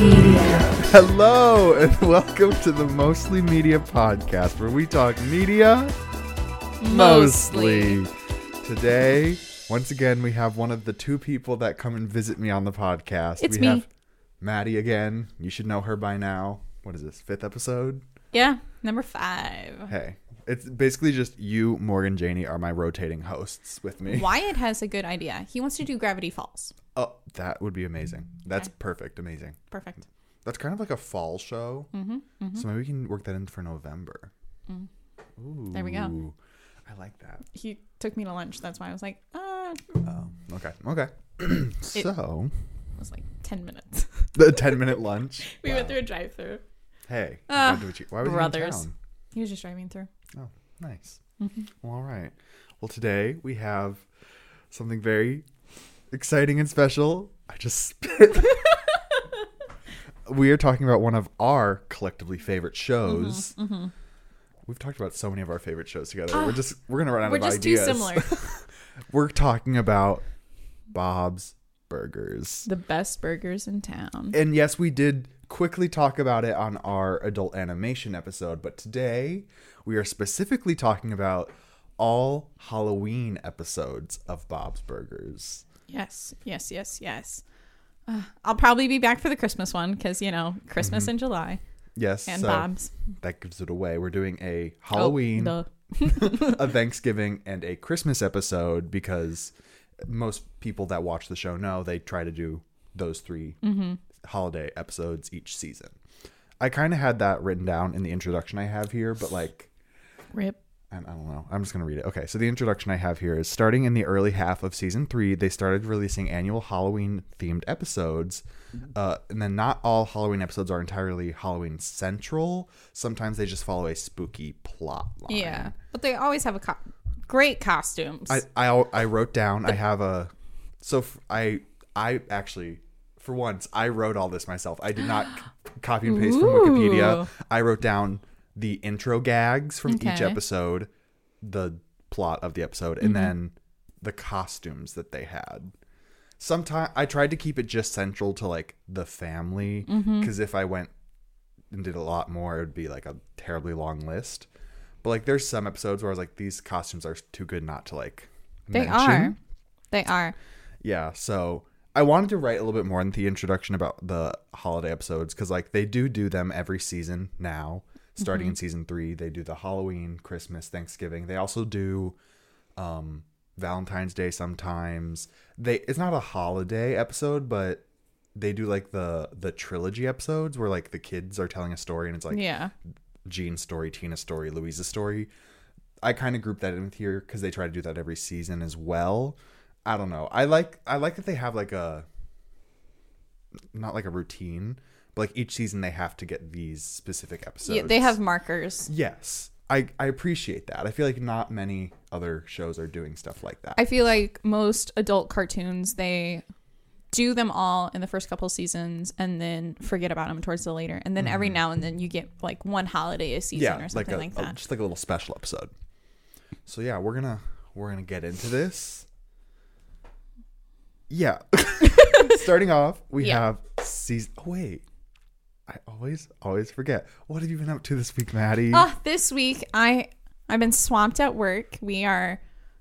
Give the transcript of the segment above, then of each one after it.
Media. Hello, and welcome to the Mostly Media podcast, where we talk media mostly. Today, once again, we have one of the two people that come and visit me on the podcast. It's we me. have Maddie again. You should know her by now. What is this, fifth episode? Yeah, number five. Hey, it's basically just you, Morgan, Janie are my rotating hosts with me. Wyatt has a good idea. He wants to do Gravity Falls. Oh, that would be amazing. That's Okay. perfect, amazing. Perfect. That's kind of like a fall show. Mm-hmm, So maybe we can work that in for November. Ooh, Mm. There we go. I like that. He took me to lunch. That's why I was like, uh, Oh, okay, okay. so it was like 10 minutes. the ten minute lunch. we Wow. went through a drive through. Hey, Ah, why, did you, why was brothers. you in town? He was just driving through. Oh, nice. Mm-hmm. Well, all right. Well, today we have something very exciting and special. I just spit. we are talking about one of our collectively favorite shows. Mm-hmm, We've talked about so many of our favorite shows together. we're just we're gonna run out Ah, We're of just ideas. too similar. we're talking about Bob's Burgers. the best burgers in town. And yes, we did quickly talk about it on our adult animation episode, but today we are specifically talking about all Halloween episodes of Bob's Burgers. Yes, yes, yes, yes. Uh, I'll probably be back for the Christmas one because, you know, Christmas in July Yes, and so Bob's. that gives it away. We're doing a Oh, Halloween, duh. a Thanksgiving, and a Christmas episode because most people that watch the show know they try to do those 3 Mm-hmm. holiday episodes each season. I kind of had that written down in the introduction I have here, but like Rip. And I don't know. I'm just going to read it. Okay, so the introduction I have here is starting in the early half of season three, they started releasing annual Halloween themed episodes. Uh, and then not all Halloween episodes are entirely Halloween central. Sometimes they just follow a spooky plot line. Yeah. But they always have a co- great costumes. I, I, I wrote down, I have a. So f- I, I actually, for once, I wrote all this myself. I did not c- copy and paste from Wikipedia. I wrote down the intro gags from each episode, the plot of the episode, Mm-hmm. and then the costumes that they had. Sometimes I tried to keep it just central to like the family Mm-hmm. because if I went and did a lot more, it would be like a terribly long list. But like, there's some episodes where I was like, these costumes are too good not to like. they mention. are. They are. Yeah, so I wanted to write a little bit more in the introduction about the holiday episodes because, like, they do do them every season now. Starting in season three, they do the Halloween, Christmas, Thanksgiving. They also do um, Valentine's Day sometimes. They it's not a holiday episode, but they do like the the trilogy episodes where like the kids are telling a story and it's like yeah. Gene's story, Tina's story, Louise's story. I kind of group that in with here because they try to do that every season as well. I don't know. I like I like that they have like a not like a routine, but like each season they have to get these specific episodes. yeah. They have markers. yes. I I appreciate that. I feel like not many other shows are doing stuff like that. I feel like most adult cartoons, they do them all in the first couple seasons and then forget about them towards the later. And then every now and then you get like one holiday a season Mm-hmm. yeah, or something like like, a, a- that. just like a little special episode. So yeah, we're gonna we're gonna get into this. Yeah, starting off, we Yeah. have season. Oh wait, I always always forget. What have you been up to this week, Maddie? Ah, this week I I've been swamped at work. We are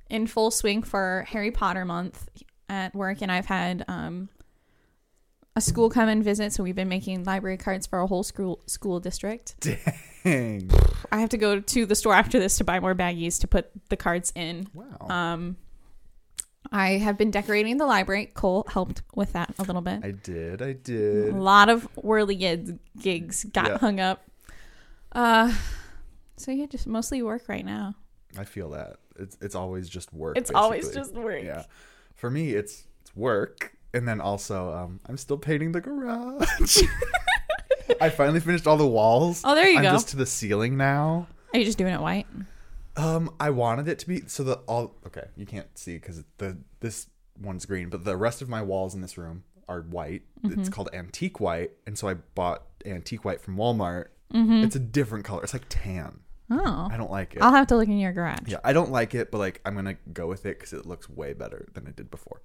in full swing for Harry Potter month at work, and I've had um, a school come and visit. So we've been making library cards for a whole school school district. Dang! I have to go to the store after this to buy more baggies to put the cards in. Wow. Um, I have been decorating the library. Cole helped with that a little bit. I did. I did. A lot of whirly gigs, got Yeah. hung up. Uh, so yeah, just mostly work right now. I feel that it's it's always just work. It's always just work. Yeah. For me, it's it's work, and then also um, I'm still painting the garage. I finally finished all the walls. Oh, there you I'm go. just to the ceiling now. Are you just doing it white? Um, I wanted it to be so that all okay. You can't see because the this one's green, but the rest of my walls in this room are white. Mm-hmm. It's called antique white, and so I bought antique white from Walmart. Mm-hmm. It's a different color. It's like tan. Oh, I don't like it. I'll have to look in your garage. Yeah, I don't like it, but like I'm gonna go with it because it looks way better than it did before.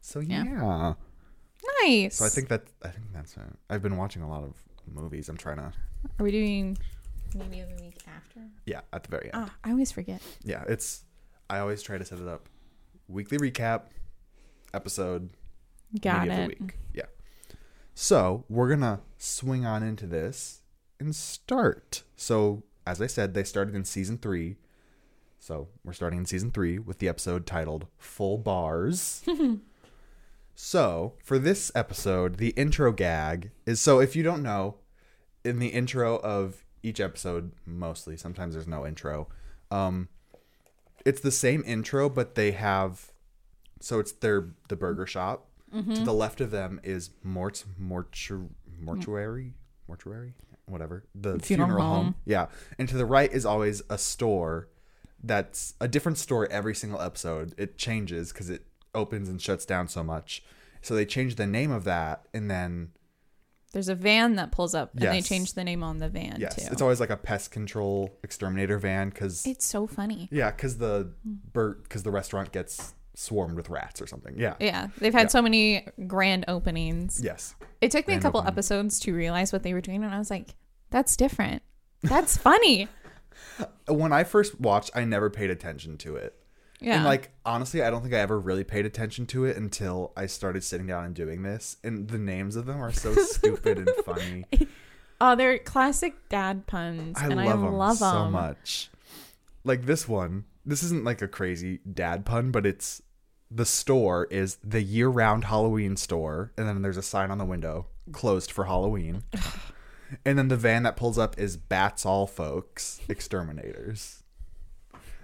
So Yeah. yeah. Nice. So I think that I think that's it. I've been watching a lot of movies. I'm trying to Are we doing maybe the week after? yeah at the very end. Ah, I always forget. Yeah, it's I always try to set it up weekly recap episode Got it. of the week. Yeah. So we're gonna swing on into this and start. So as I said, they started in season three. So we're starting in season three with the episode titled "Full Bars." so for this episode, the intro gag is so if you don't know, in the intro of each episode, mostly sometimes there's no intro. Um, it's the same intro, but they have so it's their the burger shop. Mm-hmm. To the left of them is mort mortu- mortuary mortuary whatever the Funeral funeral, home. home. Yeah, and to the right is always a store that's a different store every single episode. It changes because it opens and shuts down so much. So they changed the name of that, and then There's a van that pulls up, and they Yes. changed the name on the van yes, too. it's always like a pest control exterminator van because It's so funny. yeah, because the because the restaurant gets swarmed with rats or something. Yeah. Yeah, they've had so many grand openings. Yes. It took me a Grand couple opening. episodes to realize what they were doing, and I was like, "That's different. That's funny." When I first watched, I never paid attention to it. Yeah, And like honestly, I don't think I ever really paid attention to it until I started sitting down and doing this. And the names of them are so stupid and funny. oh, they're classic dad puns, I and love I them love them so much. Like this one, this isn't like a crazy dad pun, but it's the store is the year-round Halloween store, and then there's a sign on the window closed for Halloween. and then the van that pulls up is Bats All Folks Exterminators.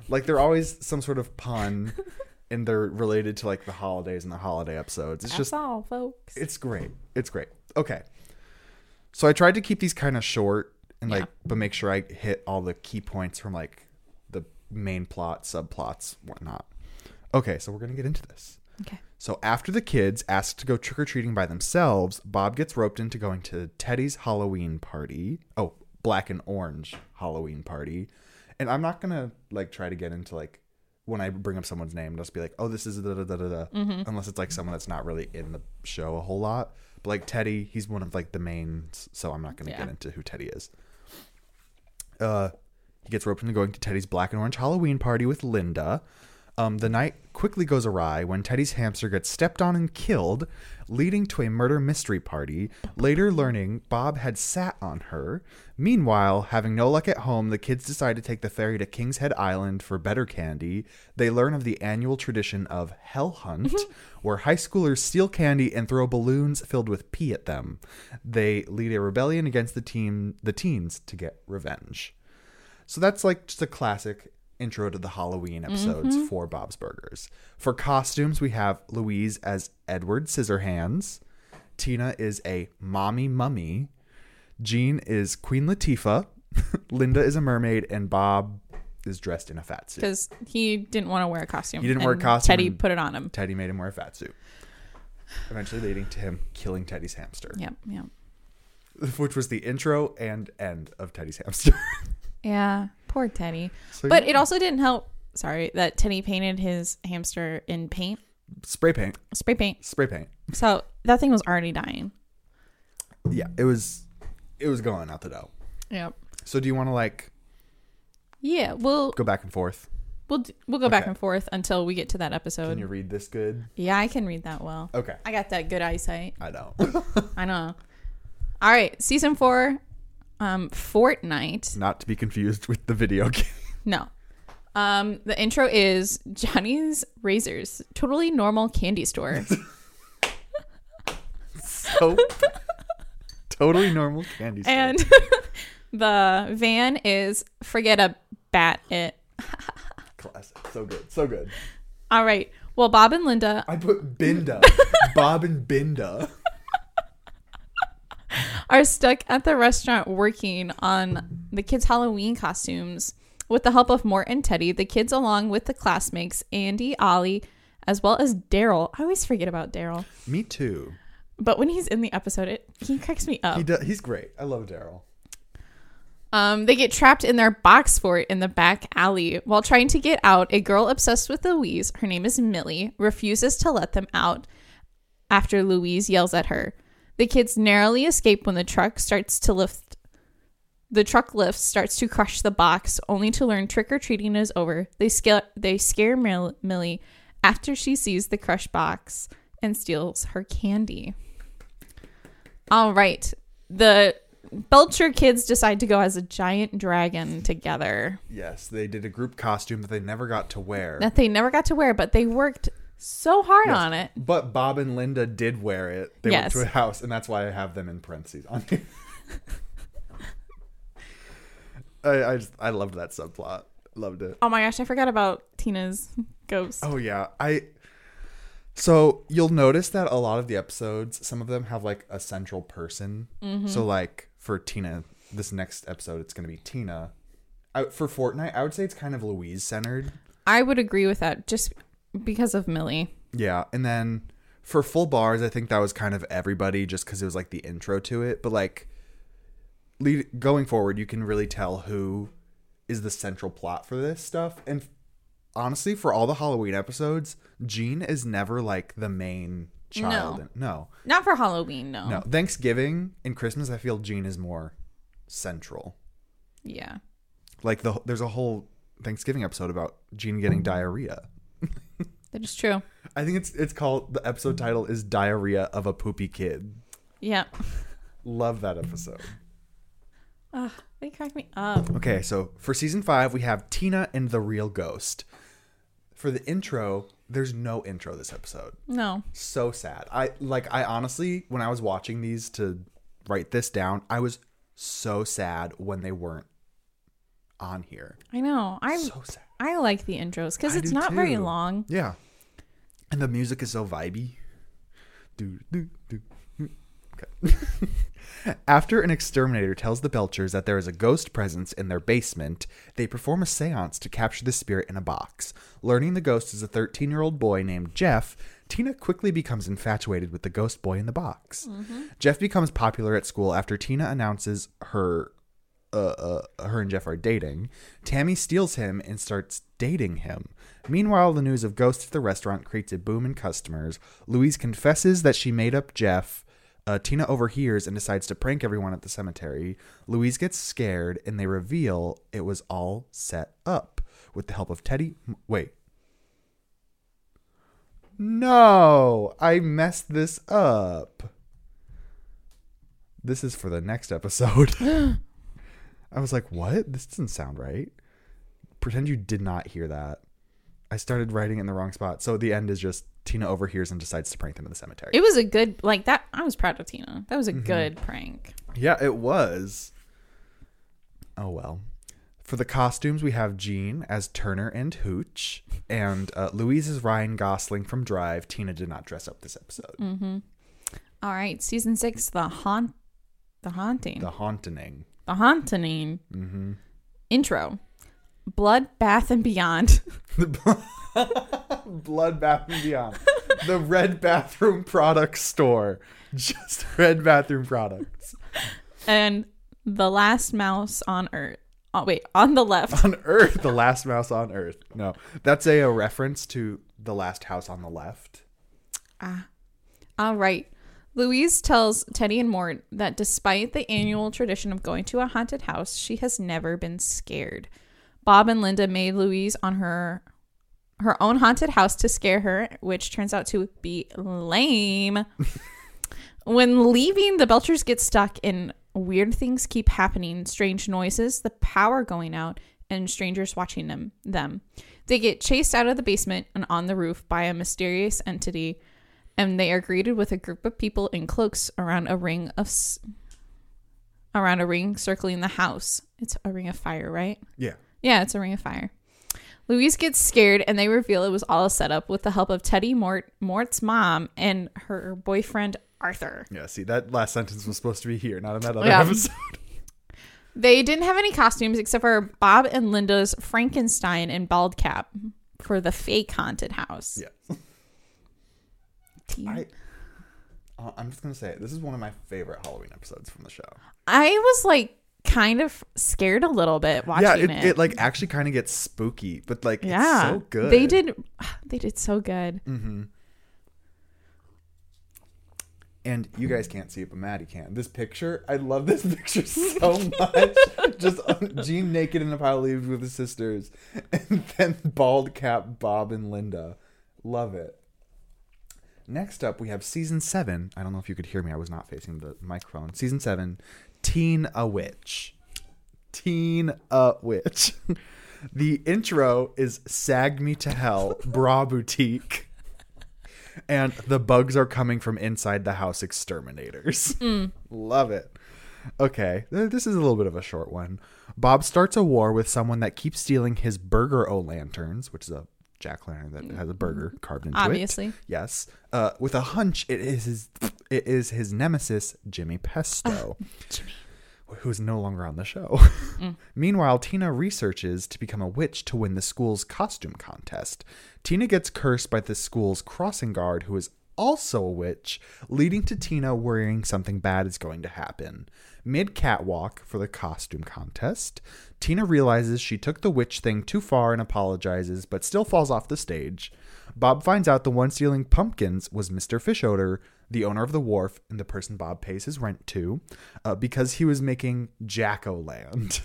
Like they're always some sort of pun, and they're related to like the holidays and the holiday episodes. It's That's just all, folks. it's great. It's great. Okay. So I tried to keep these kind of short and like Yeah. but make sure I hit all the key points from like the main plot, subplots, whatnot. Okay, so we're gonna get into this. okay. So after the kids ask to go trick or treating by themselves, Bob gets roped into going to Teddy's Halloween party. Oh, black and orange Halloween party. And I'm not gonna like try to get into like when I bring up someone's name, just be like, oh, this is da da da da da, unless it's like someone that's not really in the show a whole lot. But like Teddy, he's one of like the mains, so I'm not gonna Yeah. get into who Teddy is. Uh, he gets roped into going to Teddy's black and orange Halloween party with Linda. Um, the night quickly goes awry when Teddy's hamster gets stepped on and killed, leading to a murder mystery party. Later, learning Bob had sat on her. Meanwhile, having no luck at home, the kids decide to take the ferry to King's Head Island for better candy. They learn of the annual tradition of Hell Hunt, where high schoolers steal candy and throw balloons filled with pee at them. They lead a rebellion against the team, the teens, to get revenge. So that's like just a classic intro to the Halloween episodes mm-hmm. for Bob's Burgers. For costumes, we have Louise as Edward Scissorhands. Tina is a mommy mummy. Gene is Queen Latifah. Linda is a mermaid, and Bob is dressed in a fat suit. Because he didn't want to wear a costume. He didn't wear a costume Teddy put it on him. Teddy made him wear a fat suit, eventually leading to him killing Teddy's hamster, Yep, yep. which was the intro and end of Teddy's hamster. Yeah, poor Teddy. So, But yeah. it also didn't help. Sorry, that Teddy painted his hamster in paint, spray paint, spray paint. spray paint. So that thing was already dying. Yeah, it was, it was going out the door. Yep. So do you want to like Yeah, we'll go back and forth? we'll d- we'll go back and forth until we get to that episode. Can you read this good? yeah, I can read that well. Okay. I got that good eyesight. I know. I know. All right, season four, um, Fort Night. Not to be confused with the video game. No. Um, the intro is Johnny's Razors, totally normal candy store. So totally normal candy store. and the van is forget a bat it. classic. So good. So good. All right. Well, Bob and Linda I put Binda. Bob and Binda. Are stuck at the restaurant working on the kids' Halloween costumes. With the help of Mort and Teddy, the kids, along with the classmates, Andy, Ollie, as well as Daryl. I always forget about Daryl. Me too. But when he's in the episode, it he cracks me up. He does, he's great. I love Daryl. Um, they get trapped in their box fort in the back alley. While trying to get out, a girl obsessed with Louise, her name is Millie, refuses to let them out. after Louise yells at her. The kids narrowly escape when the truck starts to lift. The truck lifts, starts to crush the box, only to learn trick or treating is over. They scare they scare Mill- Millie after she sees the crushed box and steals her candy. All right, the Belcher kids decide to go as a giant dragon together Yes, they did a group costume that they never got to wear. that they never got to wear, but they worked so hard Yes. on it. But Bob and Linda did wear it. They Yes. went to a house, and that's why I have them in parentheses on here. I I, just, I loved that subplot. Loved it. Oh my gosh, I forgot about Tina's ghost. Oh yeah, I. So you'll notice that a lot of the episodes, some of them have like a central person. Mm-hmm. So like for Tina, this next episode, it's gonna be Tina. I, for Fort Night, I would say it's kind of Louise centered. I would agree with that just because of Millie. Yeah, and then for full bars, I think that was kind of everybody, just because it was like the intro to it. But like, lead going forward, you can really tell who is the central plot for this stuff. And honestly, for all the Halloween episodes, Gene is never like the main child. No. no, Not for Halloween, no. no. Thanksgiving and Christmas, I feel Gene is more central. Yeah. Like the there's a whole Thanksgiving episode about Gene getting diarrhea. That is true. I think it's it's called the episode title is Diarrhea of a Poopy Kid. Yeah. Love that episode. Ugh, they crack me up. Okay, so for season five, we have Tina and the Real Ghost. For the intro, there's no intro this episode. No. So sad. I like. I honestly, when I was watching these to write this down, I was so sad when they weren't on here. I know. I So sad. I like the intros because it's not very long. Yeah, and the music is so vibey. Do do do. Okay. After an exterminator tells the Belchers that there is a ghost presence in their basement, they perform a seance to capture the spirit in a box. Learning the ghost is a 13 year old boy named Jeff, Tina quickly becomes infatuated with the ghost boy in the box. Mm-hmm. Jeff becomes popular at school after Tina announces her. Uh, uh, her and Jeff are dating. Tammy steals him and starts dating him. Meanwhile, the news of ghosts at the restaurant creates a boom in customers. Louise confesses that she made up Jeff. Uh, Tina overhears and decides to prank everyone at the cemetery. Louise gets scared and they reveal it was all set up with the help of Teddy. Wait. No, I messed this up. This is for the next episode. I was like, what? This doesn't sound right. Pretend you did not hear that. I started writing in the wrong spot. So the end is just Tina overhears and decides to prank them in the cemetery. It was a good like that. I was proud of Tina. That was a Mm-hmm. good prank. Yeah, it was. Oh well. For the costumes, we have Gene as Turner and Hooch, and uh, Louise is Ryan Gosling from Drive. Tina did not dress up this episode. Mm. All right, season six, the haunt, the haunting, The haunting. The haunting Mm-hmm. intro, blood bath and beyond. Blood Bath and Beyond. the Red Bathroom Products Store. Just Red Bathroom Products. and the last mouse on earth. Oh, wait, on the left. On Earth, the last mouse on Earth. No, that's a, a reference to the last house on the left. Ah. All right. Louise tells Teddy and Mort that despite the annual tradition of going to a haunted house, she has never been scared. Bob and Linda made Louise on her her own haunted house to scare her, which turns out to be lame. when leaving, the Belchers get stuck in weird things keep happening, strange noises, the power going out, and strangers watching them them. They get chased out of the basement and on the roof by a mysterious entity and they are greeted with a group of people in cloaks around a ring of s- around a ring circling the house. It's a ring of fire, right? Yeah. Yeah, it's a ring of fire. Louise gets scared and they reveal it was all a setup with the help of Teddy Mort, Mort's mom, and her boyfriend Arthur. Yeah, see, that last sentence was supposed to be here, not in that other Yeah. episode. They didn't have any costumes except for Bob and Linda's Frankenstein and bald cap for the fake haunted house. Yeah. I, uh, I'm just going to say it. This is one of my favorite Halloween episodes from the show. I was like kind of scared a little bit watching yeah, it. it, it like actually kind of gets spooky, but like yeah, it's so good. They did. They did so good. Mm-hmm. And you guys can't see it, but Maddie can. This picture, I love this picture so much. Just Gene naked in a pile of leaves with his sisters, and then bald cap Bob and Linda. Love it. Next up, we have season seven. I don't know if you could hear me. I was not facing the microphone. Season seven, Teen a Witch. Teen a Witch. the intro is Sag Me to Hell, Bra Boutique. And the bugs are coming from inside the house exterminators. Hmm. Love it. Okay, this is a little bit of a short one. Bob starts a war with someone that keeps stealing his burger o lanterns, which is a jack lantern that has a burger carved into it. Obviously. Yes. Uh, with a hunch, it is his it is his nemesis, Jimmy Pesto, who's no longer on the show. Meanwhile, Tina researches to become a witch to win the school's costume contest. Tina gets cursed by the school's crossing guard, who is also a witch, leading to Tina worrying something bad is going to happen. Mid catwalk for the costume contest, Tina realizes she took the witch thing too far and apologizes, but still falls off the stage. Bob finds out the one stealing pumpkins was Mr. Fischoeder, the owner of the wharf and the person Bob pays his rent to, uh, because he was making Jacko Land.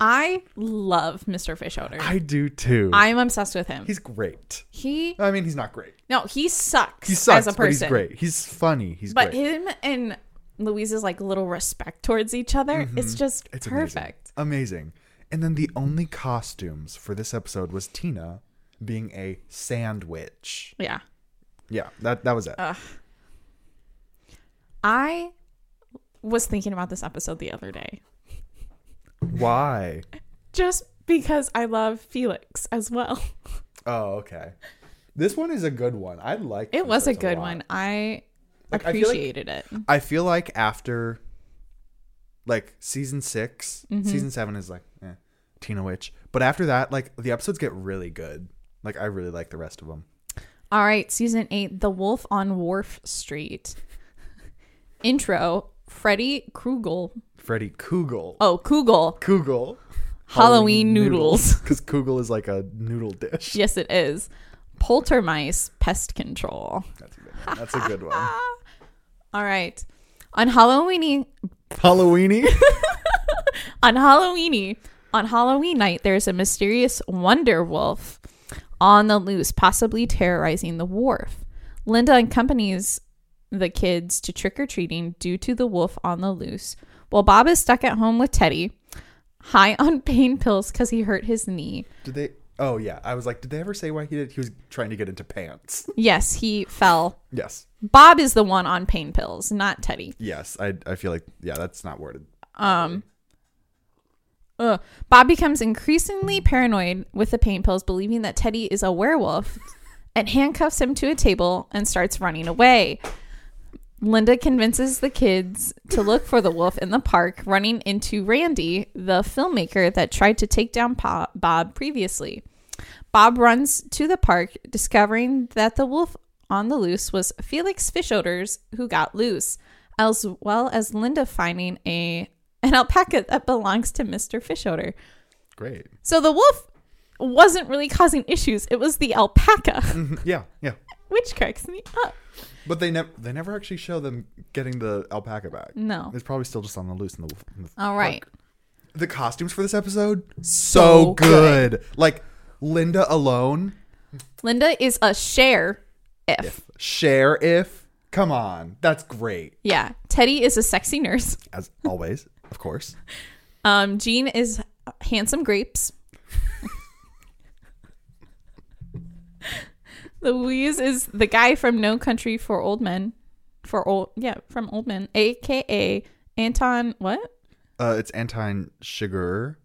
I love Mr. Fischoeder. I do too. I'm obsessed with him. he's great. he I mean, he's not great. no, he sucks, He sucks, as a but he's great. He's funny. He's But great. him and Louise's like little respect towards each other, it's just Mm-hmm. It's amazing. perfect. Amazing. And then the only costumes for this episode was Tina being a sandwich. Yeah. Yeah, that that was it. I was thinking about this episode the other day. Why? Just because I love Felix as well. Oh, okay. This one is a good one. I like. It was a good lot. one. I Like, I like- appreciated it. I feel like after, like season 6 Mm-hmm. season seven is like, eh, Tina Witch. But after that, like the episodes get really good. Like I really like the rest of them. All right, season eight, The Wolf on Wharf Street. Intro, Freddy Krugel. Freddy Kugel. Oh, Kugel. Kugel. Halloween noodles. Because Kugel is like a noodle dish. Yes, it is. Poltermice Pest Control. That's a good one. That's a good one. All right. On Halloweeny Halloweeny. on Halloweeny on Halloween night there's a mysterious wonder wolf on the loose, possibly terrorizing the wharf. Linda accompanies the kids to trick or treating due to the wolf on the loose, while Bob is stuck at home with Teddy, high on pain pills because he hurt his knee. Do they? Oh yeah. I was like, did they ever say why he did? He was trying to get into pants. Yes, he fell. yes. Bob is the one on pain pills, not Teddy. Yes. I I feel like yeah, that's not worded. Um, ugh. Bob becomes increasingly paranoid with the pain pills, believing that Teddy is a werewolf, and handcuffs him to a table and starts running away. Linda convinces the kids to look for the wolf in the park, running into Randy, the filmmaker that tried to take down Bob previously. Bob runs to the park, discovering that the wolf on the loose was Felix Fischoeders, who got loose, as well as Linda finding a an alpaca that belongs to Mr. Fischoeder. Great. So the wolf wasn't really causing issues; it was the alpaca, yeah. Yeah. which cracks me up. But they never they never actually show them getting the alpaca back. No. It's probably still just on the loose in the. In the All right. park. The costumes for this episode So so good. Like Linda alone. Linda is a share if. If share if come on, that's great Yeah. Teddy is a sexy nurse. as always. Of course. Um, Gene is handsome grapes. Louise is the guy from No Country for Old Men. For old, yeah, from Old Men, aka Anton. What? Uh, it's Anton Chigurh,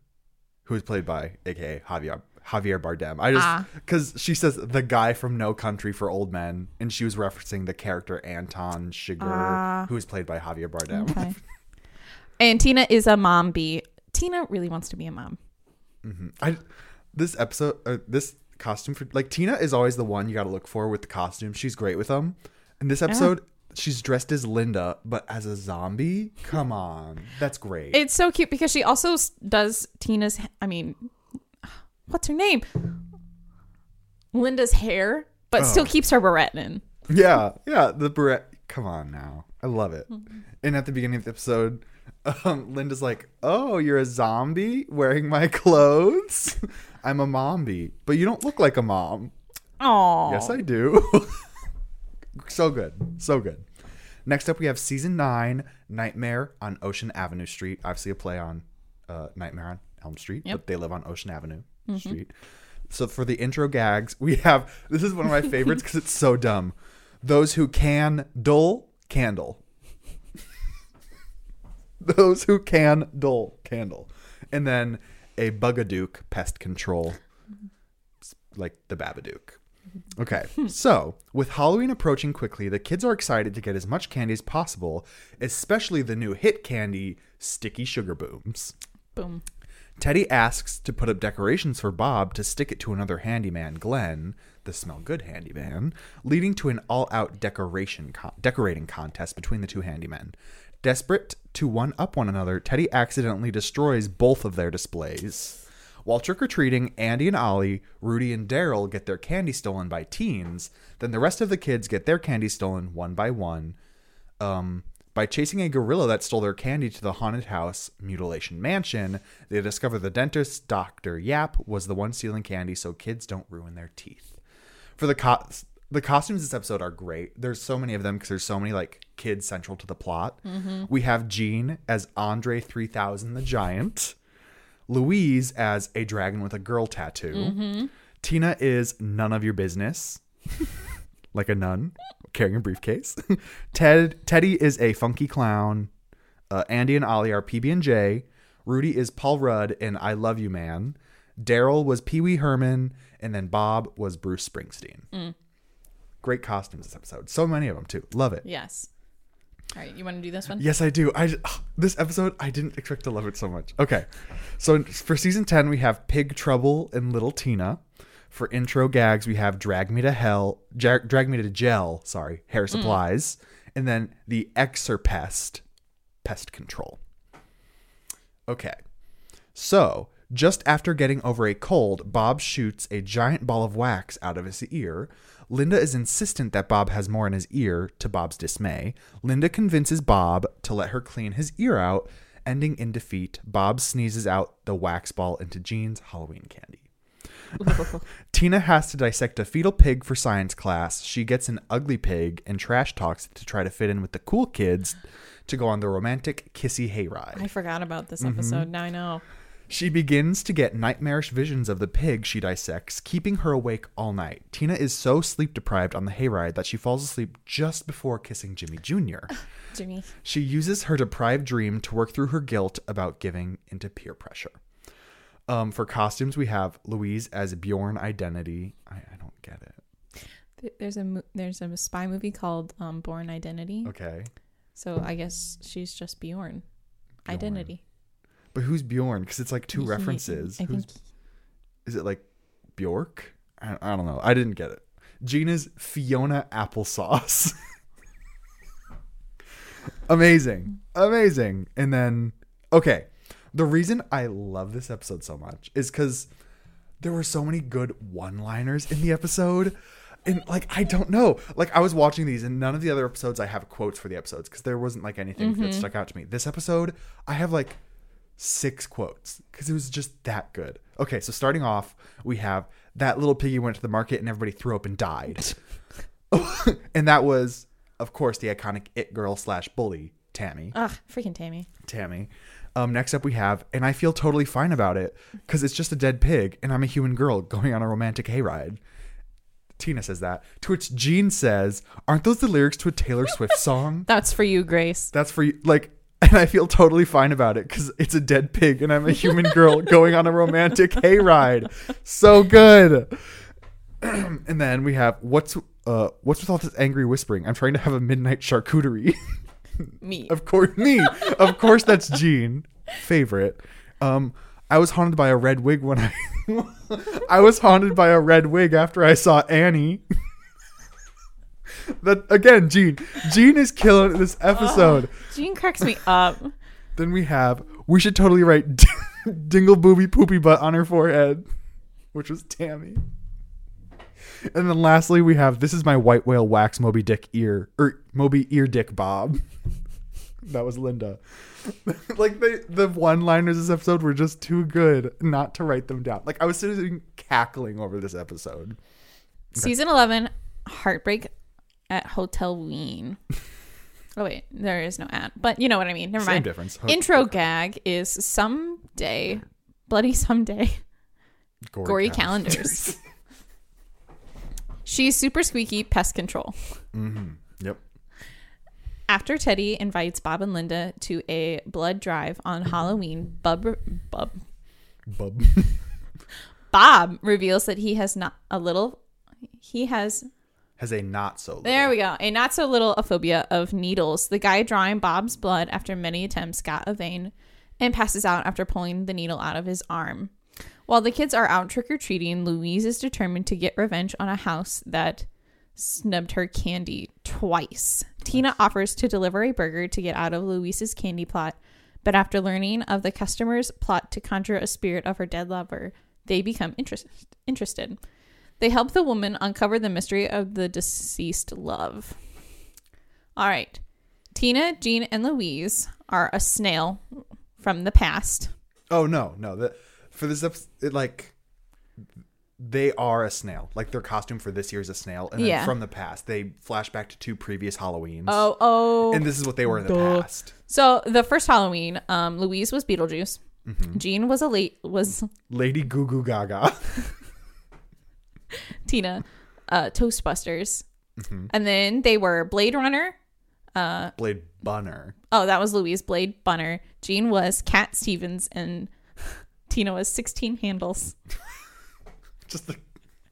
who is played by AKA Javier Javier Bardem. I just Ah. because she says the guy from No Country for Old Men, and she was referencing the character Anton Chigurh, Ah. who is played by Javier Bardem. Okay. and Tina is a mom bee. Tina really wants to be a mom. Mm-hmm. I this episode, uh, this costume for like Tina is always the one you got to look for with the costume. She's great with them. In this episode, she's dressed as Linda, but as a zombie. Come on, that's great. It's so cute because she also does Tina's. I mean, what's her name? Linda's hair, but still Oh. keeps her barrette in. yeah, yeah. The barrette. Come on now. I love it. And at the beginning of the episode, um, Linda's like, "Oh, you're a zombie wearing my clothes. I'm a mombi, but you don't look like a mom." Oh, Yes, I do. so good, so good. Next up, we have season nine, Nightmare on Ocean Avenue Street. Obviously, a play on uh, Nightmare on Elm Street, Yep. but they live on Ocean Avenue Street. So for the intro gags, we have this is one of my favorites because it's so dumb. Those who can dull candle. Those who can dull candle, and then a Bugadook pest control, like the Babadook. Okay, so with Halloween approaching quickly, the kids are excited to get as much candy as possible, especially the new hit candy, Sticky Sugar Booms. boom. Teddy asks to put up decorations for Bob to stick it to another handyman, Glenn, the smell good handyman, leading to an all-out decoration con- decorating contest between the two handymen. Desperate to one up one another, Teddy accidentally destroys both of their displays. While trick or treating, Andy and Ollie, Rudy and Daryl get their candy stolen by teens. Then the rest of the kids get their candy stolen one by one um, by chasing a gorilla that stole their candy to the haunted house mutilation mansion they discover the dentist dr yap was the one stealing candy so kids don't ruin their teeth. For the co- the costumes this episode are great. There's so many of them because there's so many like kids central to the plot. Mm-hmm. We have Gene as andre 3000 the giant louise as a dragon with a girl tattoo mm-hmm. tina is none of your business like a nun carrying a briefcase. Ted Teddy is a funky clown. Uh, Andy and Ollie are PB and J. Rudy is Paul Rudd and I Love You Man. Daryl was Pee Wee Herman, and then Bob was Bruce Springsteen. Great costumes this episode. So many of them too. Love it. Yes. All right, you want to do this one? Yes, I do. I this episode I didn't expect to love it so much. Okay, so for season ten we have Pig Trouble and Little Tina. For intro gags we have Drag Me to Hell, Ja- Drag Me to Gel. Sorry, Hair mm. Supplies, and then the Exorpest, Pest Control. Okay, so just after getting over a cold, Bob shoots a giant ball of wax out of his ear. Linda is insistent that Bob has more in his ear, to Bob's dismay. Linda convinces Bob to let her clean his ear out, ending in defeat. Bob sneezes out the wax ball into Gene's Halloween candy. Tina has to dissect a fetal pig for science class. She gets an ugly pig and trash talks to try to fit in with the cool kids to go on the romantic kissy hayride. I forgot about this Mm-hmm. episode. Now I know. She begins to get nightmarish visions of the pig she dissects, keeping her awake all night. Tina is so sleep deprived on the hayride that she falls asleep just before kissing Jimmy Jr. Jimmy. she uses her deprived dream to work through her guilt about giving into peer pressure. Um, for costumes, we have Louise as Bjorn Identity. I, I don't get it. There's a mo- there's a spy movie called um, Bourne Identity. Okay. So I guess she's just Bjorn. Identity. But who's Bjorn? Because it's like two references. I Who's, think is it like Bjork? I, I don't know. I didn't get it. Gina's Fiona applesauce. Amazing. Amazing. And then, okay. The reason I love this episode so much is because there were so many good one liners in the episode. And like, I don't know. Like, I was watching these, and none of the other episodes I have quotes for the episodes because there wasn't like anything that mm-hmm. stuck out to me. This episode, I have like six quotes because it was just that good. Okay, so starting off, we have that little piggy went to the market and everybody threw up and died. and that was, of course, the iconic it girl slash bully, Tammy. Ugh, freaking Tammy. Tammy. Um, next up, we have, and I feel totally fine about it because it's just a dead pig and I'm a human girl going on a romantic hayride. Tina says that. To which Gene says, Aren't those the lyrics to a Taylor Swift song? That's for you, Grace. That's for you. Like, and I feel totally fine about it because it's a dead pig and I'm a human girl going on a romantic hayride. So good. and then we have what's uh what's with all this angry whispering? I'm trying to have a midnight charcuterie. Me. of course, me. Of course, that's Gene. Favorite. Um, I was haunted by a red wig when I. I was haunted by a red wig after I saw Annie. that again, Gene. Gene is killing this episode. Gene cracks me up. Then we have we should totally write dingle booby poopy butt on her forehead, which was Tammy. And then lastly, we have this is my white whale wax Moby Dick ear or Moby ear dick Bob. that was Linda. like the the one liners this episode were just too good not to write them down. Like I was sitting cackling over this episode. Season 11, Heartbreak at Hotel Ween. oh, wait, there is no ad. But you know what I mean. Never Same mind. difference. Intro gag is someday, bloody someday, gory calendars. She's super squeaky pest control. Mm-hmm. Yep. After Teddy invites Bob and Linda to a blood drive on Halloween, Bub, Bub, Bub. Bob reveals that he has not a little. He has Has a not so little. There we go. A not so little a phobia of needles. The guy drawing Bob's blood after many attempts got a vein and passes out after pulling the needle out of his arm. While the kids are out trick or treating, Louise is determined to get revenge on a house that snubbed her candy twice. Tina offers to deliver a burger to get out of Louise's candy plot, but after learning of the customer's plot to conjure a spirit of her dead lover, they become interest- interested. They help the woman uncover the mystery of the deceased love. All right. Tina, Gene, and Louise are a snail from the past. Oh no, no. The, for this episode, it, like they are a snail. Like their costume for this year is a snail, and then Yeah. from the past, they flash back to two previous Halloweens. Oh, oh. and this is what they were in the Duh. past. so the first Halloween, um, Louise was Beetlejuice. Gene was a late was Lady Goo Goo Gaga. Tina, uh, Toastbusters, and then they were Blade Runner. Blade Bunner. Oh, that was Louise Blade Bunner. Gene was Cat Stevens, and Tina was Sixteen Handles. Just the,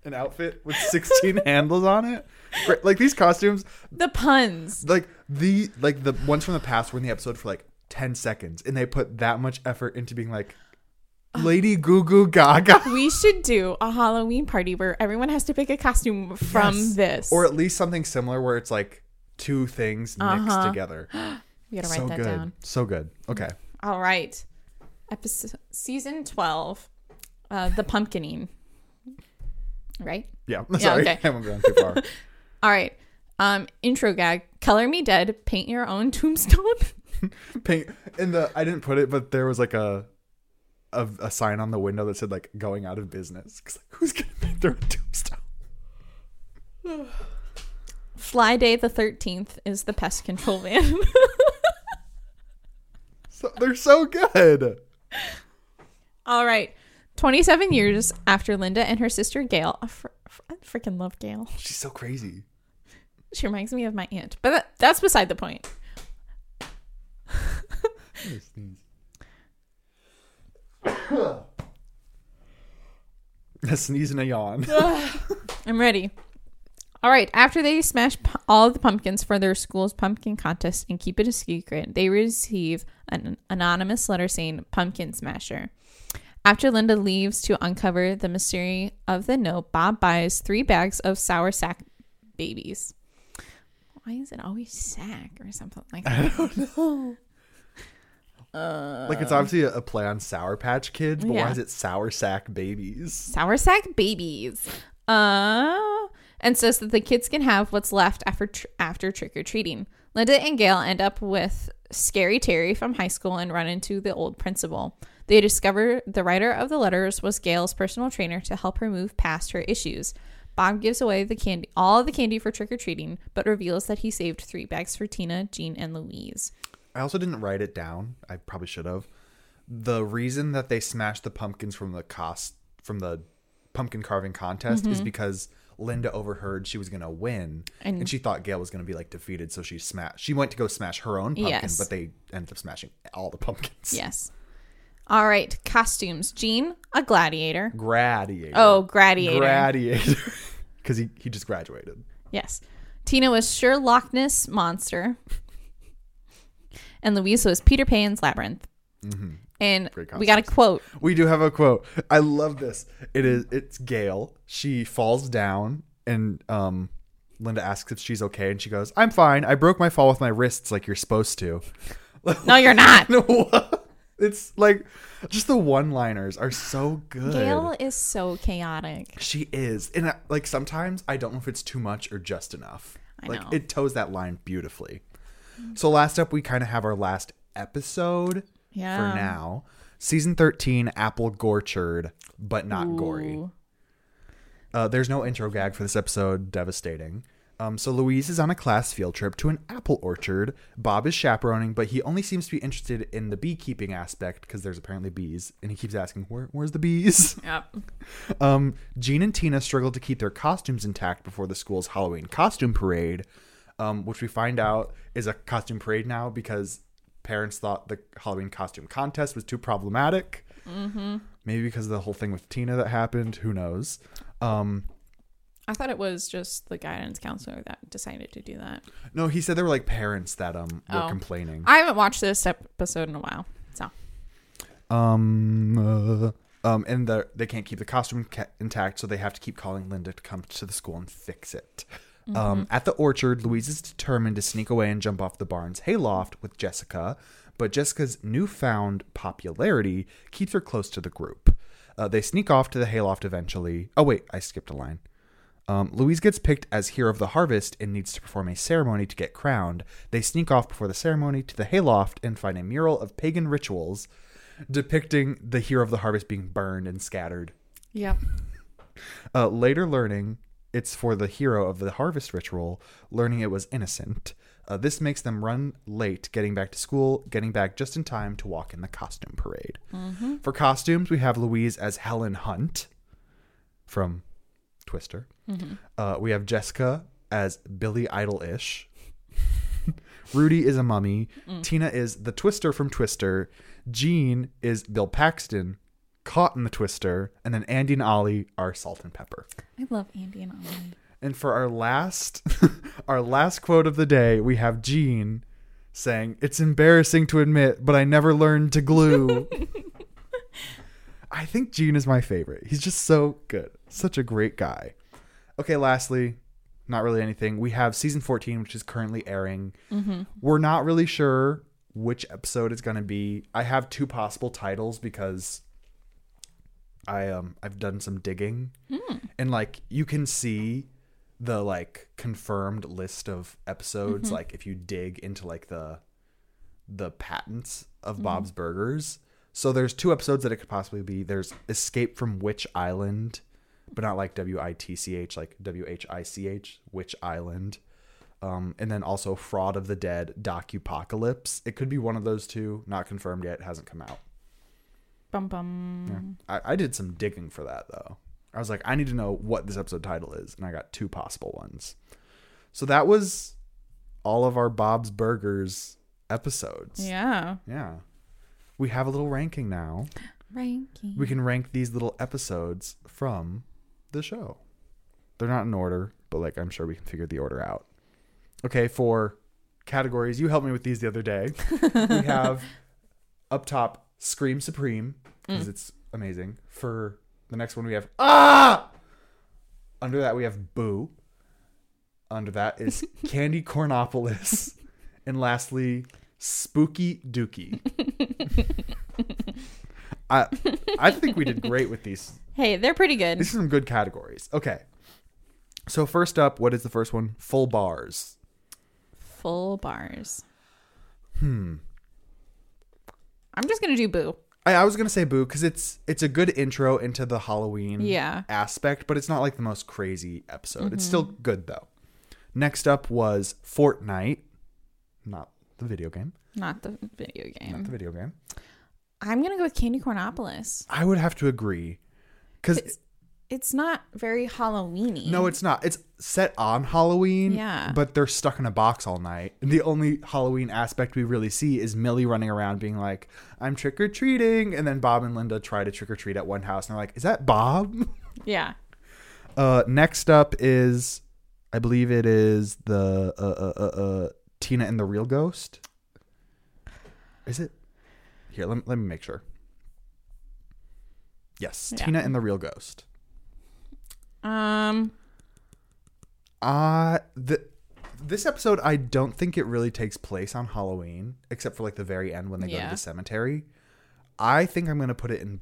an outfit with 16 handles on it. Great. Like these costumes, The puns. like the like the ones from the past were in the episode for like 10 seconds, and they put that much effort into being like Lady Goo Goo Gaga. We should do a Halloween party where everyone has to pick a costume from Yes. this. or at least something similar where it's like two things mixed Uh-huh. together. we gotta write so that good, down. so good. Okay, All right, episode season twelve, uh, the pumpkining. Right. yeah. Sorry, okay. I haven't gone too far. All right. Um, intro gag: Color me dead. Paint your own tombstone. Paint in the I didn't put it, but there was like a a, a sign on the window that said like going out of business. 'Cause, like, who's gonna paint their own tombstone? Fly Day the thirteenth is the pest control van. So, they're so good. All right. 27 years after Linda and her sister Gail, I, fr- I freaking love Gail. She's so crazy. She reminds me of my aunt, but that, that's beside the point. A sneeze and a yawn. I'm ready. All right. After they smash pu- all the pumpkins for their school's pumpkin contest and keep it a secret, they receive an anonymous letter saying "Pumpkin Smasher." After Linda leaves to uncover the mystery of the note, Bob buys three bags of sour sack babies. Why is it always sack or something like that? I don't know. like it's obviously a, a play on Sour Patch Kids, but Yeah. why is it Sour Sack Babies? sour sack babies. Uh, and says that the kids can have what's left after tr- after trick or treating. Linda and Gail end up with Scary Terry from high school and run into the old principal. They discover the writer of the letters was Gail's personal trainer to help her move past her issues. Bob gives away the candy, all of the candy for trick or treating, but reveals that he saved three bags for Tina, Gene, and Louise. I also didn't write it down. I probably should have. The reason that they smashed the pumpkins from the cost from the pumpkin carving contest Mm-hmm. is because Linda overheard she was gonna win, and, And- she thought Gail was gonna be like defeated, so she smashed. She went to go smash her own pumpkin, Yes. but they ended up smashing all the pumpkins. Yes. All right, costumes. Gene, a gladiator. Gladiator. Oh, gladiator. Gladiator. Because he, he just graduated. Yes. Tina was sure Loch Ness monster. And Louise was Peter Pan's labyrinth. Mm-hmm. Great we got a quote. We do have a quote. I love this. It is it's Gail. She falls down and um Linda asks if she's okay and she goes, "I'm fine. I broke my fall with my wrists like you're supposed to." No, you're not. It's like just the one-liners are so good. Gail is so chaotic. She is. And uh, like sometimes I don't know if it's too much or just enough. I like know. it toes that line beautifully. So last up we kind of have our last episode Yeah. for now. Season 13 Apple Gorchard, but not gory. Uh, there's no intro gag for this episode. Devastating. Um, so Louise is on a class field trip to an apple orchard. Bob is chaperoning, but he only seems to be interested in the beekeeping aspect because there's apparently bees, and he keeps asking, "Where, where's the bees?" Yep. Um, Gene and Tina struggle to keep their costumes intact before the school's Halloween costume parade, um, which we find out is a costume parade now because parents thought the Halloween costume contest was too problematic. Mm-hmm. Maybe because of the whole thing with Tina that happened. Who knows? Um, I thought it was just the guidance counselor that decided to do that. no, he said there were like parents that um were Oh. complaining. I haven't watched this episode in a while, so Um, uh, um, and the, they can't keep the costume ca- intact, so they have to keep calling Linda to come to the school and fix it. Um, at the orchard, Louise is determined to sneak away and jump off the barn's hayloft with Jessica, but Jessica's newfound popularity keeps her close to the group. Uh, they sneak off to the hayloft eventually. Oh, wait, I skipped a line. Um, Louise gets picked as hero of the harvest and needs to perform a ceremony to get crowned. They sneak off before the ceremony to the hayloft and find a mural of pagan rituals depicting the hero of the harvest being burned and scattered. yep. Uh, later learning it's for the hero of the harvest ritual, learning it was innocent. Uh, this makes them run late getting back to school, getting back just in time to walk in the costume parade. For costumes, we have Louise as Helen Hunt from Twister. Uh, we have Jessica as Billy Idol ish. Rudy is a mummy. Tina is the Twister from Twister. Gene is Bill Paxton, caught in the Twister. And then Andy and Ollie are Salt and Pepper. I love Andy and Ollie. And for our last our last quote of the day, we have Gene saying, "It's embarrassing to admit, but I never learned to glue." I think Gene is my favorite. He's just so good. Such a great guy. Okay, lastly, not really anything. We have season 14, which is currently airing. Mm-hmm. We're not really sure which episode it's going to be. I have two possible titles because I um I've done some digging. And like you can see the like confirmed list of episodes like if you dig into like the the patents of Bob's Burgers. So there's two episodes that it could possibly be. There's Escape from Which Island, but not like W I T C H, like W H I C H, Which Island. Um, and then also Fraud of the Dead, Docupocalypse. It could be one of those two. Not confirmed yet. Hasn't come out. Bum bum. I, I did some digging for that though. I was like, I need to know what this episode title is, and I got two possible ones. So that was all of our Bob's Burgers episodes. Yeah. Yeah. We have a little ranking now. Ranking. We can rank these little episodes from the show. They're not in order, but like I'm sure we can figure the order out. Okay, for categories, you helped me with these the other day. we have up top Scream Supreme because it's amazing. For the next one, we have Ah. Under that, we have Boo. Under that is Candy Cornopolis, and lastly, Spooky Dookie. I I think we did great with these. Hey, they're pretty good. These are some good categories. Okay. So first up, what is the first one? Full bars. Full bars. Hmm. I'm just gonna do boo. I, I was gonna say boo because it's it's a good intro into the Halloween Yeah. aspect, but it's not like the most crazy episode. It's mm-hmm. still good though. Next up was Fort Night, not the video game, Not the video game. not game. the video game. I'm gonna go with Candy Cornopolis. I would have to agree because It's, it's not very Halloweeny. no, it's not. It's set on Halloween, Yeah. but they're stuck in a box all night. And the only Halloween aspect we really see is Millie running around being like, "I'm trick or treating," and then Bob and Linda try to trick or treat at one house, and they're like, "Is that Bob?" Yeah. Uh, next up is, I believe it is the uh, uh, uh, uh, Tina and the Real Ghost. Is it? Here, let, let me make sure. Yes, Yeah. Tina and the Real Ghost. Um. Uh the this episode I don't think it really takes place on Halloween, except for like the very end when they go Yeah. to the cemetery. I think I'm gonna put it in.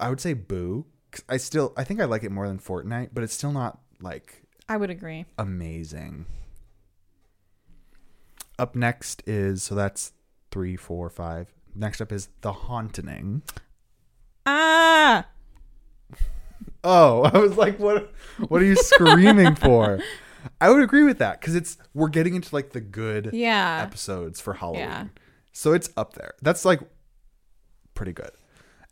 I would say Boo. 'cause I still I think I like it more than Fort Night, but it's still not like I would agree. amazing. Up next is so that's three, four, five. Next up is The Haunting. Ah, Oh, I was like, what? What are you screaming for? I would agree with that because it's we're getting into like the good yeah. episodes for Halloween, Yeah. so it's up there. That's like pretty good.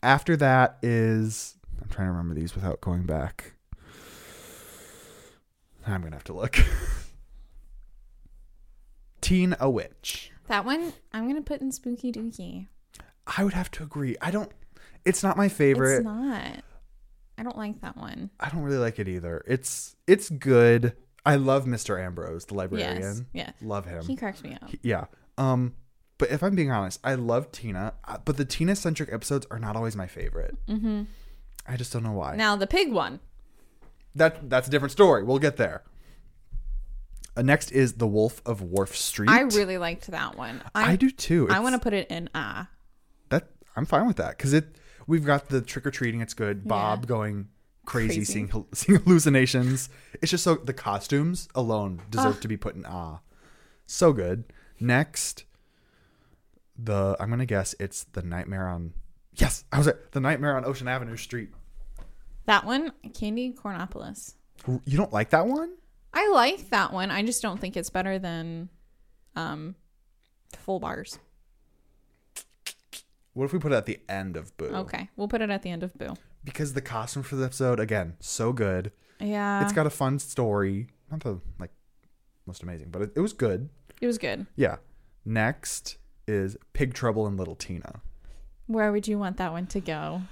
After that is I'm trying to remember these without going back. I'm gonna have to look. Teen a Witch. That one I'm gonna put in Spooky Dookie. I would have to agree. I don't. It's not my favorite. It's not. I don't like that one. I don't really like it either. It's it's good. I love Mr. Ambrose, the librarian. Yes. Yeah. Love him. He cracks me up. He- yeah. Um but if I'm being honest, I love Tina, uh, but the Tina centric episodes are not always my favorite. Mm-hmm. I just don't know why. Now the pig one. that that's a different story. We'll get there. Uh, next is The Wolf of Wharf Street. I really liked that one. I I do too. I want to put it in ah. that I'm fine with that cuz it we've got the trick or treating, it's good. Bob going crazy, Crazy. Seeing, seeing hallucinations. It's just so the costumes alone deserve to be put in ah. So good. Next the I'm going to guess it's The Nightmare on Yes, I was at The Nightmare on Ocean Avenue Street. That one, Candy Cornopolis. You don't like that one? I like that one. I just don't think it's better than um full bars. What if we put it at the end of Boo? Okay. We'll put it at the end of Boo. Because the costume for the episode again, so good. Yeah. it's got a fun story. Not the like most amazing, but it, it was good. it was good. Yeah. Next is Pig Trouble in Little Tina. Where would you want that one to go?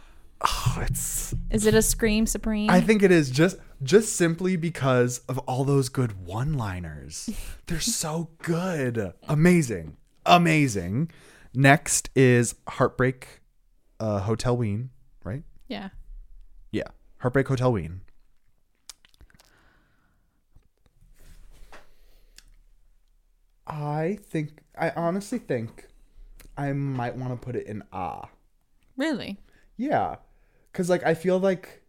Oh, it's Is it a Scream Supreme? I think it is just just simply because of all those good one-liners. They're so good. Amazing. Amazing. Next is Heartbreak uh Hotel Ween, right? yeah. Yeah. Heartbreak Hotel Ween. I think I honestly think I might want to put it in ah. Really? Yeah. Cuz like I feel like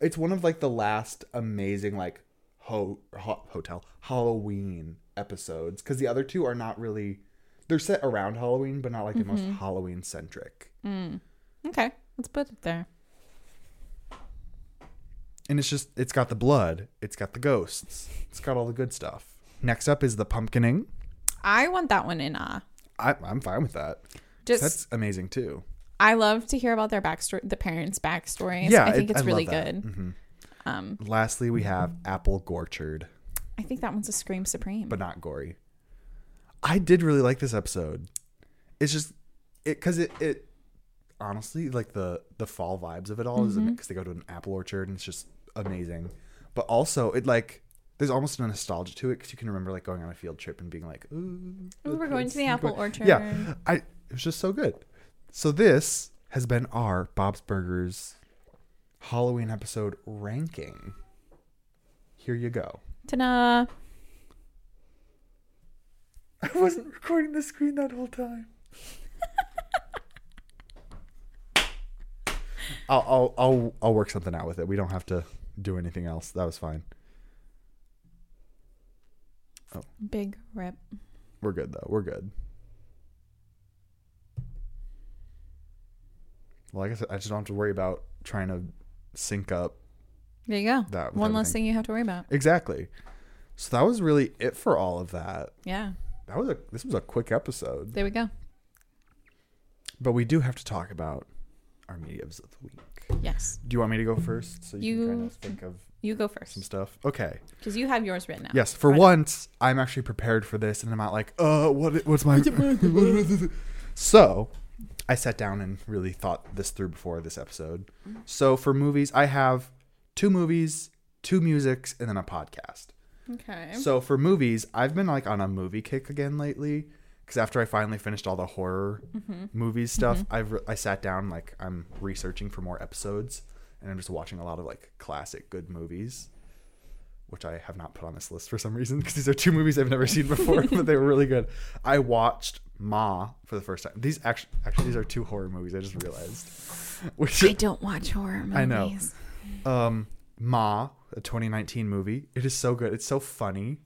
it's one of like the last amazing like ho, ho hotel Halloween episodes cuz the other two are not really they're set around Halloween but not like the most Halloween centric. Okay. Let's put it there. And it's just it's got the blood, it's got the ghosts, it's got all the good stuff. Next up is the pumpkining. I want that one in ah. I, I'm fine with that. Just That's amazing too. I love to hear about their backstory, the parents' backstories. Yeah, I think it- it's I really good. Um, Lastly, we have apple gorchard, I think that one's a Scream Supreme. but not gory. I did really like this episode. It's just it because it it honestly like the the fall vibes of it all is mm-hmm. because they go to an apple orchard and it's just amazing. But also it like there's almost a nostalgia to it because you can remember like going on a field trip and being like, ooh, Ooh, we're going to the apple orchard. Yeah, I it was just so good. So this has been our Bob's Burgers Halloween episode ranking. Here you go. Ta-da! I wasn't recording the screen that whole time. I'll, I'll I'll I'll work something out with it. We don't have to do anything else. That was fine. Oh. Big rip. We're good though. We're good. Well, like I said, I just don't have to worry about trying to sync up There you go. that. One less thing you have to worry about. Exactly. So that was really it for all of that. Yeah. That was a this was a quick episode, There we go. but we do have to talk about our mediums of the week. Yes. Do you want me to go first so you, You- can kind of think of You go first. some stuff? Okay. Because you have yours written out. Yes. For Right. once, I'm actually prepared for this, and I'm not like, uh, what? What's my? so, I sat down and really thought this through before this episode. So for movies, I have two movies, two musics, and then a podcast. Okay. So for movies, I've been like on a movie kick again lately because after I finally finished all the horror mm-hmm. movies stuff, mm-hmm. I've re- I sat down like I'm researching for more episodes and I'm just watching a lot of like classic good movies. which I have not put on this list for some reason because these are two movies I've never seen before, but they were really good. I watched Ma for the first time. These actually, actually, these are two horror movies. I just realized. Which I don't watch horror movies. I know. Um Ma, a 2019 movie. It is so good. It's so funny.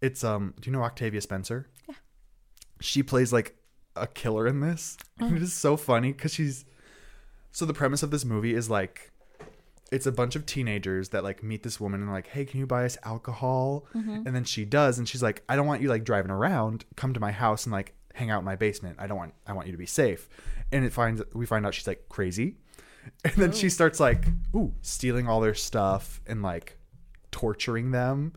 It's um do you know Octavia Spencer? Yeah. She plays like a killer in this. And it is so funny cuz she's So the premise of this movie is like it's a bunch of teenagers that like meet this woman and like, "Hey, can you buy us alcohol?" And then she does and she's like, "I don't want you like driving around. Come to my house and like hang out in my basement. I don't want I want you to be safe." And it finds we find out she's like crazy. And then she starts like, ooh, stealing all their stuff and like torturing them.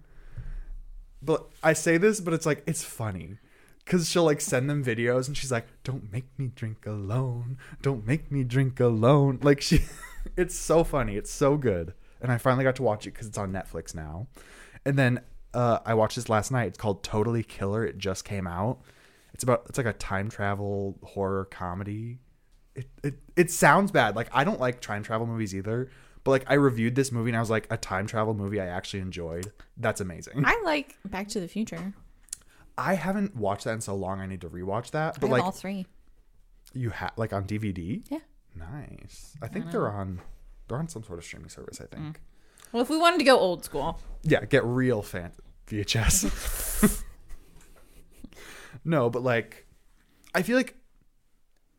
But I say this, but it's like it's funny. Cause she'll like send them videos and she's like, Don't make me drink alone. Don't make me drink alone. Like she it's so funny. It's so good. And I finally got to watch it because it's on Netflix now. And then uh, I watched this last night. It's called Totally Killer. It just came out. It's about it's like a time travel horror comedy it, it it sounds bad. Like I don't like time travel movies either. But like I reviewed this movie and I was like, a time travel movie I actually enjoyed. That's amazing. I, I like Back to the Future. I haven't watched that in so long. I need to rewatch that. I But like all three. you have like on DVD. Yeah. Nice. I think they're on they're on some sort of streaming service. I Mm. think. Well, if we wanted to go old school, Yeah, get real fan VHS. no, but like, I feel like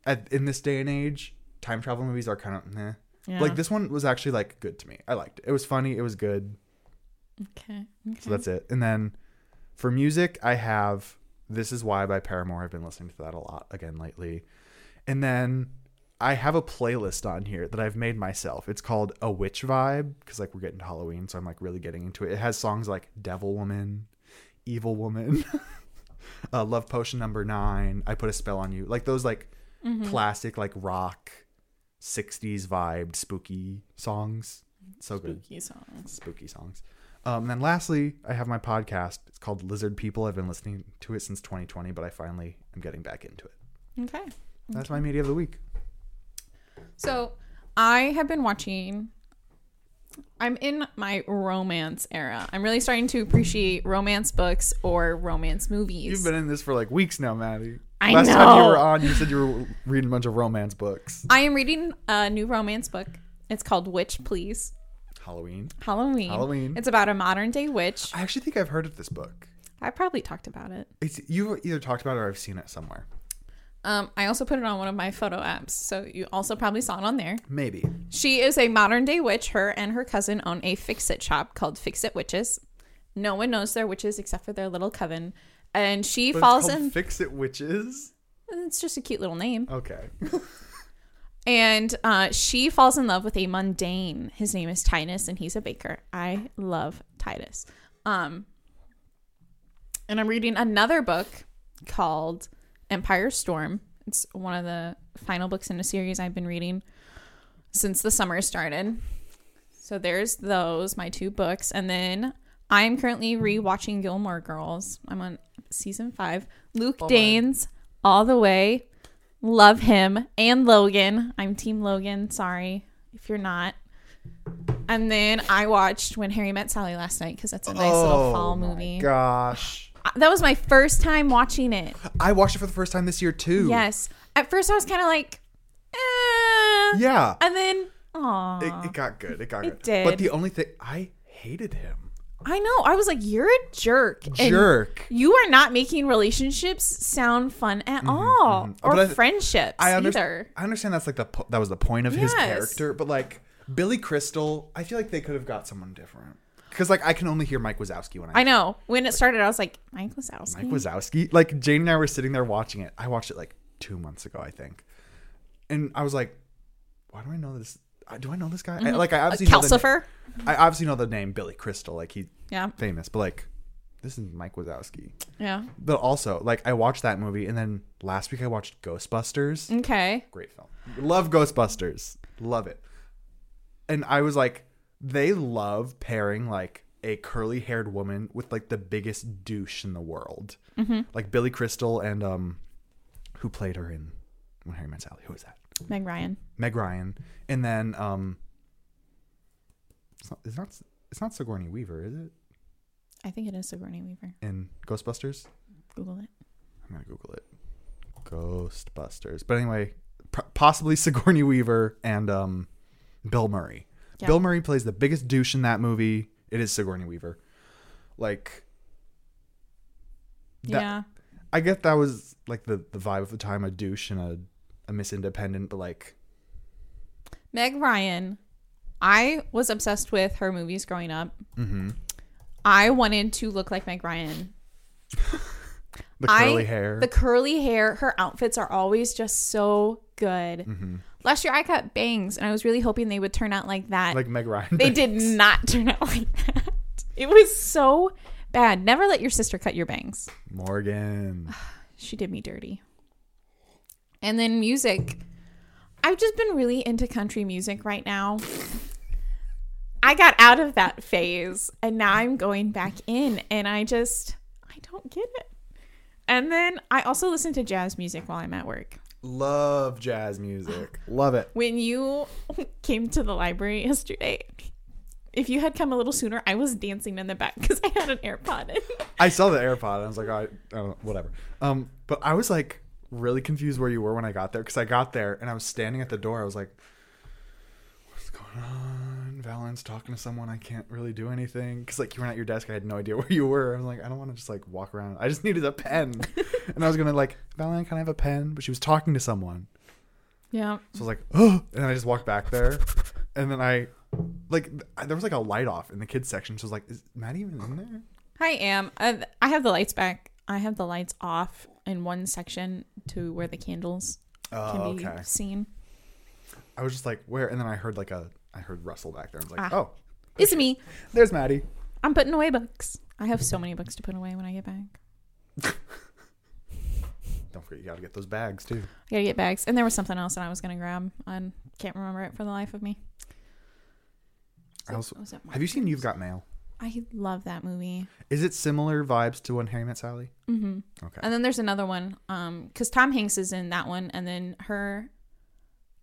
at, in this day and age, time travel movies are kind of meh. yeah. Like this one was actually like good to me. I liked it. It was funny. It was good. Okay. okay. So that's it. And then for music, I have This Is Why by Paramore. I've been listening to that a lot again lately. And then I have a playlist on here that I've made myself. It's called A Witch Vibe because like we're getting to Halloween, so I'm like really getting into it. It has songs like Devil Woman, Evil Woman, uh, Love Potion Number Nine, I Put a Spell on You. Like those like classic like rock 60s vibed spooky songs. So good Spooky songs. spooky songs. Um, and then lastly, I have my podcast. It's called Lizard People. I've been listening to it since 2020, but I finally am getting back into it. Okay. That's my media of the week. So I have been watching. I'm in my romance era. I'm really starting to appreciate romance books or romance movies. You've been in this for like weeks now, Maddie. I Last time you were on, you said you were reading a bunch of romance books. I am reading a new romance book. It's called Witch Please Halloween. Halloween. Halloween. It's about a modern day witch. I actually think I've heard of this book. I probably talked about it. It's you either talked about it or I've seen it somewhere. Um, I also put it on one of my photo apps, so you also probably saw it on there. Maybe. She is a modern day witch. Her and her cousin own a fix it shop called Fix It Witches. No one knows they're witches except for their little coven. And she But falls called in. Fix It Witches. It's just a cute little name. Okay. And uh, she falls in love with a mundane. His name is Titus, and he's a baker. I love Titus. Um, and I'm reading another book called Empire Storm. It's one of the final books in a series I've been reading since the summer started. So there's those, my two books. And then I'm currently rewatching Gilmore Girls. I'm on season five. Luke oh, Danes, all the way. Love him. And Logan. I'm Team Logan. Sorry if you're not. And then I watched When Harry Met Sally last night because that's a nice little oh fall Oh movie. Gosh. That was my first time watching it. I watched it for the first time this year too. Yes. At first, I was kind of like, eh. Yeah. And then, aw. It, it got good. It got It good. But the only thing I hated him. I know. I was like, you're a jerk. Jerk. You are not making relationships sound fun at all, mhm. or But I- friendships I either. understand. I understand that's like the po- that was the point of his character, but like Billy Crystal, I feel like they could have got someone different. Because like I can only hear Mike Wazowski when I, I know. When it started, I was like, Mike Wazowski. Mike Wazowski. Like Jane and I were sitting there watching it. I watched it like two months ago, I think, and I was like, "Why do I know this? I- Do I know this guy? I, like I Uh, obviously know the, Calcifer. I obviously know the name Billy Crystal. Like he's Yeah. famous, but like this is Mike Wazowski. Yeah. But also, like I watched that movie, and then last week I watched Ghostbusters. Okay. Great film. Love Ghostbusters. Love it. And I was like, they love pairing like a curly haired woman with like the biggest douche in the world. Mm-hmm. Like Billy Crystal and um who played her in When Harry Met Sally. Who was that? Meg Ryan. Meg Ryan. And then um it's not it's not, it's not Sigourney Weaver, is it? I think it is Sigourney Weaver. in Ghostbusters? Google it. I'm gonna Google it. Ghostbusters. But anyway, possibly Sigourney Weaver and um, Bill Murray. Yeah. Bill Murray plays the biggest douche in that movie. It is Sigourney Weaver. Like, that, yeah. I get that was like the the vibe of the time, a douche and a a Miss Independent, but like, Meg Ryan. I was obsessed with her movies growing up. mm-hmm. I wanted to look like Meg Ryan. the I- curly hair. The curly hair, her outfits are always just so good. mm-hmm. Last year I got bangs and I was really hoping they would turn out like that. like Meg Ryan. they did not turn out like that. It was so bad. Never let your sister cut your bangs. Morgan. She did me dirty. And then music. I've just been really into country music right now. I got out of that phase and now I'm going back in and I just I don't get it. And then I also listen to jazz music while I'm at work. Love jazz music. Love it. When you came to the library yesterday, if you had come a little sooner, I was dancing in the back because I had an AirPod in. I saw the AirPod. And I was like, I, I don't know, whatever. Um, but I was like really confused where you were when I got there because I got there and I was standing at the door. I was like, "What's going on?" Valen's talking to someone. I can't really do anything because like you weren't at your desk. I had no idea where you were. I was like, I don't want to just like walk around. I just needed a pen, and I was gonna like, Valen, can I have a pen? But she was talking to someone. Yeah. So I was like, oh, and then I just walked back there, and then I, like, there was like a light off in the kids section. So I was like, is Matt even in there? I am. Uh, I have the lights back. I have the lights off in one section to where the candles can Oh, be okay. seen. I was just like, where? And then I heard like a, I heard Russell back there. I was like, Ah. oh, It's me. there's Maddie. I'm putting away books. I have so many books to put away when I get back. Don't forget, you gotta get those bags too. I gotta get bags. And there was something else that I was gonna grab. I can't remember it for the life of me. I also, have you seen You've Got Mail? I love that movie. Is it similar vibes to When Harry Met Sally? Mm-hmm. Okay. And then there's another one, um, because Tom Hanks is in that one, and then her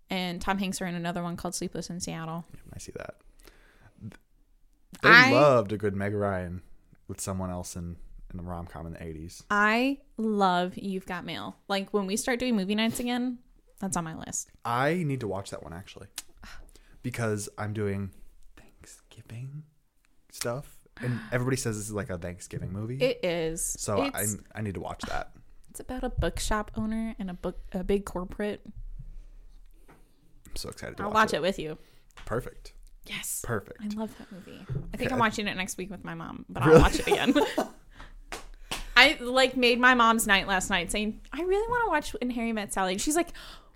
and Tom Hanks are in another one called Sleepless in Seattle. I see that. They I- loved a good Meg Ryan with someone else in in the rom com in the eighties. I love You've Got Mail. Like when we start doing movie nights again, that's on my list. I need to watch that one actually, because I'm doing Thanksgiving stuff, and everybody says this is like a Thanksgiving movie. It is. so I I need to watch that. it's about a bookshop owner and a book a big corporate. I'm so excited to I'll watch, watch it with you. Perfect. Yes. Perfect. I love that movie. I think Okay. I'm watching it next week with my mom, but Really? I'll watch it again. I like made my mom's night last night saying, I really want to watch When Harry Met Sally. And she's like,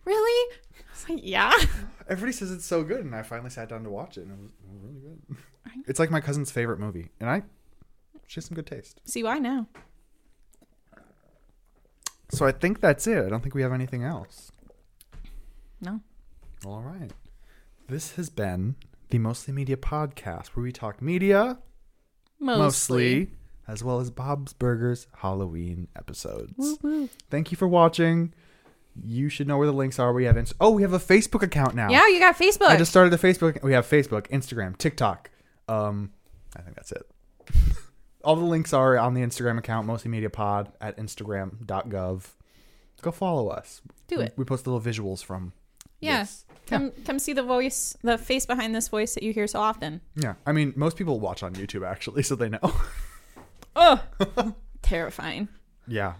Really? I was like, Yeah. Everybody says it's so good, and I finally sat down to watch it, and it was really good. It's like my cousin's favorite movie, and I she has some good taste. See why now? So I think that's it. I don't think we have anything else. No. All right. This has been the Mostly Media podcast, where we talk media Mostly. mostly, as well as Bob's Burgers Halloween episodes. Woo woo. Thank you for watching. You should know where the links are. We have Inst- oh, we have a Facebook account now. Yeah, you got Facebook. I just started a Facebook. We have Facebook, Instagram, TikTok. Um, I think that's it. All the links are on the Instagram account, mostly media pod at instagram.gov. Go follow us. Do it. We post little visuals from. Yeah. Come come see the voice, the face behind this voice that you hear so often. Yeah. I mean, most people watch on YouTube actually, so they know. Oh, terrifying. yeah.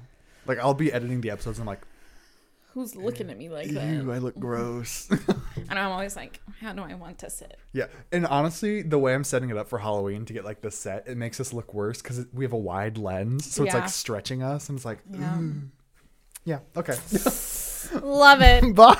Like I'll be editing the episodes and I'm like, Who's looking at me like ew, that? I look gross. And I'm always like, how do I want to sit? yeah. And honestly, the way I'm setting it up for Halloween to get like the set, it makes us look worse because we have a wide lens, so it's like stretching us, and it's like, Yeah. Mm. yeah. Okay. Love it. Bye.